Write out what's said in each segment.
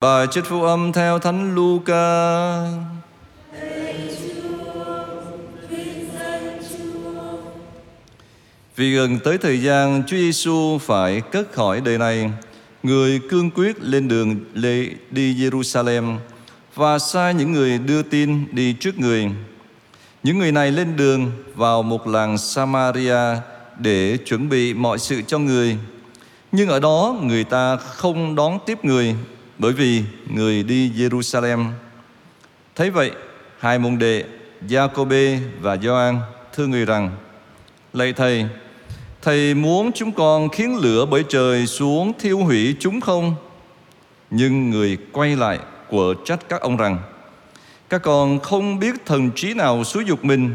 Bài trích phúc âm theo Thánh Luca. Vì gần tới thời gian Chúa Giêsu phải cất khỏi đời này, người cương quyết lên đường lê đi Jerusalem và sai những người đưa tin đi trước người. Những người này lên đường vào một làng Samaria để chuẩn bị mọi sự cho người. Nhưng ở đó người ta không đón tiếp người bởi vì người đi Jerusalem. Thấy vậy, hai môn đệ Giacôbê và Gioan thưa người rằng: Lạy thầy, thầy muốn chúng con khiến lửa bởi trời xuống thiêu hủy chúng không? Nhưng người quay lại quở trách các ông rằng: Các con không biết thần trí nào xúi dục mình,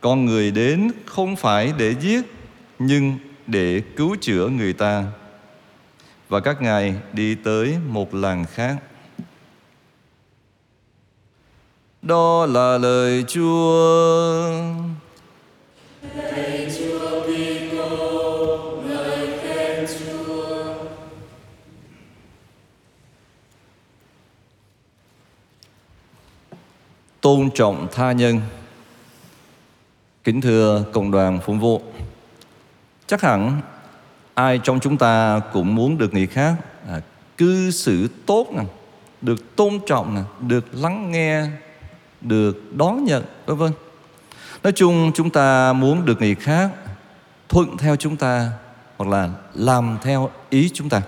con người đến không phải để giết, nhưng để cứu chữa người ta và các ngài đi tới một làng khác. Đó là lời Chúa. Lời Chúa Kitô, lời khen Chúa. Tôn trọng tha nhân. Kính thưa cộng đoàn phụng vụ, chắc hẳn ai trong chúng ta cũng muốn được người khác à, cư xử tốt nè, được tôn trọng nè, được lắng nghe, được đón nhận, vân vân. Nói chung chúng ta muốn được người khác thuận theo chúng ta hoặc là làm theo ý chúng ta.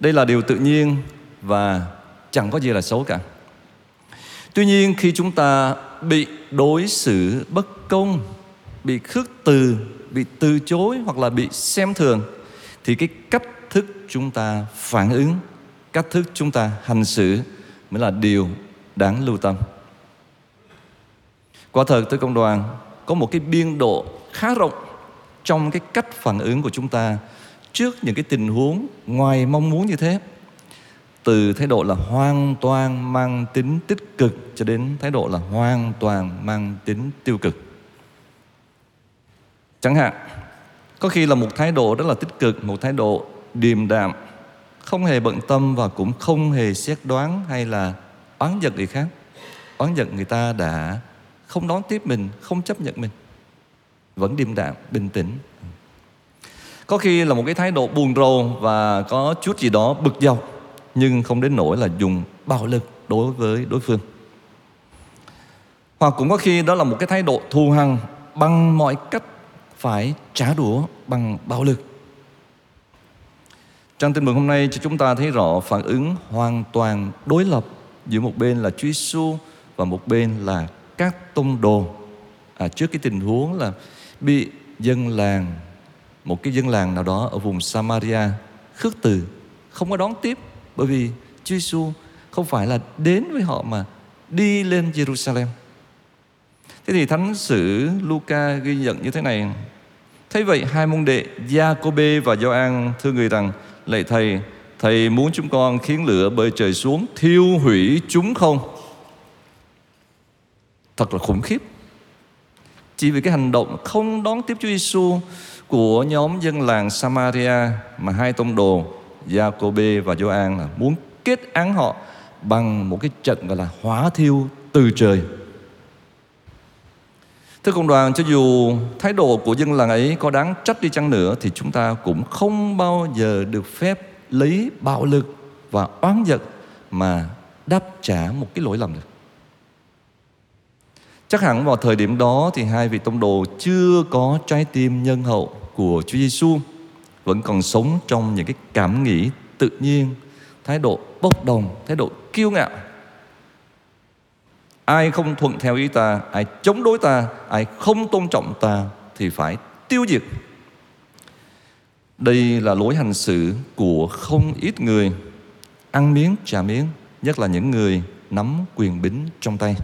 Đây là điều tự nhiên và chẳng có gì là xấu cả. Tuy nhiên khi chúng ta bị đối xử bất công, bị khước từ, bị từ chối hoặc là bị xem thường, thì cái cách thức chúng ta phản ứng, cách thức chúng ta hành xử mới là điều đáng lưu tâm. Quả thật tới công đoàn, có một cái biên độ khá rộng trong cái cách phản ứng của chúng ta trước những cái tình huống ngoài mong muốn như thế. Từ thái độ là hoàn toàn mang tính tích cực cho đến thái độ là hoàn toàn mang tính tiêu cực. Chẳng hạn, có khi là một thái độ rất là tích cực, một thái độ điềm đạm, không hề bận tâm và cũng không hề xét đoán hay là oán giận người khác. Oán giận người ta đã không đón tiếp mình, không chấp nhận mình. Vẫn điềm đạm, bình tĩnh. Có khi là một cái thái độ buồn rầu và có chút gì đó bực dọc nhưng không đến nỗi là dùng bạo lực đối với đối phương. Hoặc cũng có khi đó là một cái thái độ thù hằn bằng mọi cách phải trả đũa bằng bạo lực. Trong tin mừng hôm nay cho chúng ta thấy rõ phản ứng hoàn toàn đối lập giữa một bên là Chúa Giêsu và một bên là các tông đồ à, trước cái tình huống là bị dân làng một cái dân làng nào đó ở vùng Samaria khước từ không có đón tiếp bởi vì Chúa Giêsu không phải là đến với họ mà đi lên Jerusalem. Thế thì thánh sử Luca ghi nhận như thế này. Thế vậy, hai môn đệ Giacôbê và Gioan thưa người rằng, Lạy thầy Thầy muốn chúng con khiến lửa bơi trời xuống Thiêu hủy chúng không? Thật là khủng khiếp. Chỉ vì cái hành động không đón tiếp Chúa Giêsu Của nhóm dân làng Samaria Mà hai tông đồ Giacôbê và Gioan là muốn kết án họ Bằng một cái trận gọi là hóa thiêu từ trời. Thưa cộng đoàn, cho dù thái độ của dân làng ấy có đáng trách đi chăng nữa thì chúng ta cũng không bao giờ được phép lấy bạo lực và oán giận mà đáp trả một cái lỗi lầm được. Chắc hẳn vào thời điểm đó thì hai vị tông đồ chưa có trái tim nhân hậu của Chúa Giêsu vẫn còn sống trong những cái cảm nghĩ tự nhiên, thái độ bốc đồng, thái độ kiêu ngạo Ai không thuận theo ý ta, Ai chống đối ta, Ai không tôn trọng ta Thì phải tiêu diệt. Đây là lối hành xử Của không ít người. Ăn miếng trả miếng, Nhất là những người nắm quyền bính trong tay.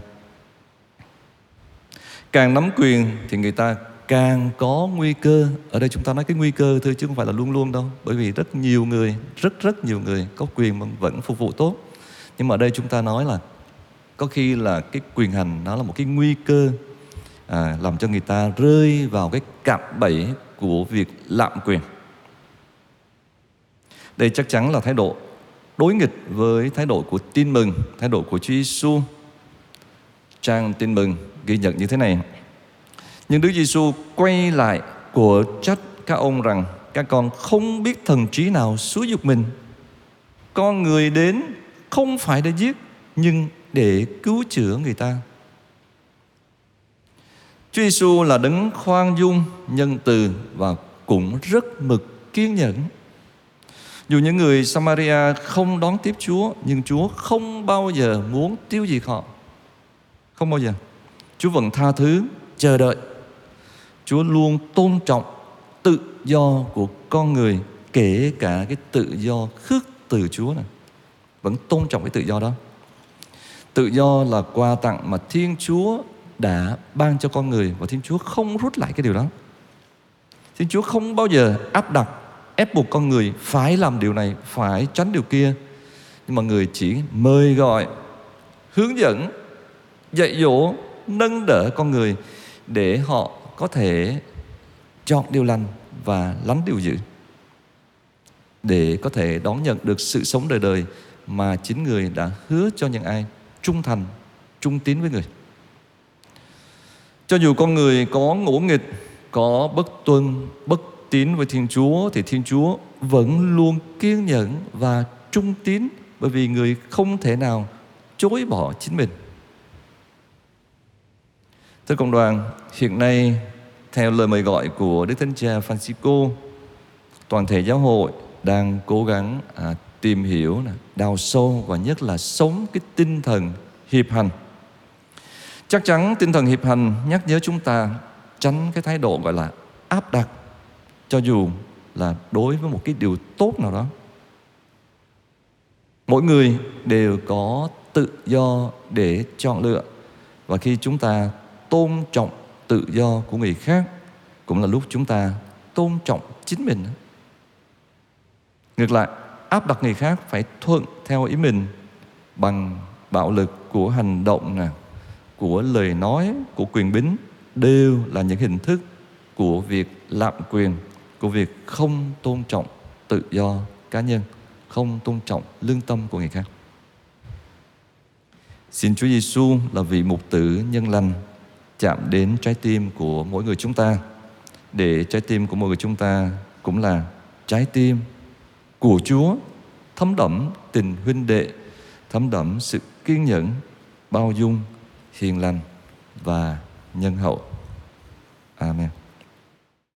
Càng nắm quyền Thì người ta càng có nguy cơ. Ở đây chúng ta nói cái nguy cơ thôi Chứ không phải là luôn luôn đâu. Bởi vì rất nhiều người, Rất rất nhiều người có quyền mà vẫn phục vụ tốt. Nhưng mà ở đây chúng ta nói là có khi là cái quyền hành nó là một cái nguy cơ à, làm cho người ta rơi vào cái cạm bẫy của việc lạm quyền đây chắc chắn là thái độ đối nghịch với thái độ của tin mừng, thái độ của Chúa Giêsu. Trang tin mừng ghi nhận như thế này. Nhưng Đức Giêsu quay lại của trách các ông rằng các con không biết thần trí nào xúi dục mình. Con người đến không phải để giết nhưng để cứu chữa người ta. Chúa Giêsu là đấng khoan dung, nhân từ và cũng rất mực kiên nhẫn. Dù những người Samaria không đón tiếp Chúa Nhưng Chúa không bao giờ muốn tiêu diệt họ. Không bao giờ. Chúa vẫn tha thứ, chờ đợi. Chúa luôn tôn trọng tự do của con người Kể cả cái tự do khước từ Chúa này. Vẫn tôn trọng cái tự do đó. Tự do là quà tặng mà Thiên Chúa đã ban cho con người Và Thiên Chúa không rút lại cái điều đó. Thiên Chúa không bao giờ áp đặt, ép buộc con người phải làm điều này, phải tránh điều kia. Nhưng mà người chỉ mời gọi, hướng dẫn, dạy dỗ, nâng đỡ con người để họ có thể chọn điều lành và lánh điều dữ. Để có thể đón nhận được sự sống đời đời mà chính người đã hứa cho những ai trung thành trung tín với người cho dù con người có ngỗ nghịch có bất tuân bất tín với Thiên Chúa thì Thiên Chúa vẫn luôn kiên nhẫn và trung tín bởi vì người không thể nào chối bỏ chính mình. Thưa cộng đoàn, hiện nay theo lời mời gọi của Đức Thánh Cha Francisco, toàn thể giáo hội đang cố gắng à, tìm hiểu, đào sâu và nhất là sống cái tinh thần hiệp hành. Chắc chắn tinh thần hiệp hành nhắc nhớ chúng ta tránh cái thái độ gọi là áp đặt cho dù là đối với một cái điều tốt nào đó mỗi người đều có tự do để chọn lựa và khi chúng ta tôn trọng tự do của người khác cũng là lúc chúng ta tôn trọng chính mình ngược lại áp đặt người khác phải thuận theo ý mình bằng bạo lực của hành động nè của lời nói của quyền bính đều là những hình thức của việc lạm quyền của việc không tôn trọng tự do cá nhân, không tôn trọng lương tâm của người khác. Xin Chúa Giêsu là vị mục tử nhân lành chạm đến trái tim của mỗi người chúng ta để trái tim của mỗi người chúng ta cũng là trái tim của Chúa thấm đẫm tình huynh đệ, thấm đẫm sự kiên nhẫn, bao dung, hiền lành và nhân hậu. Amen.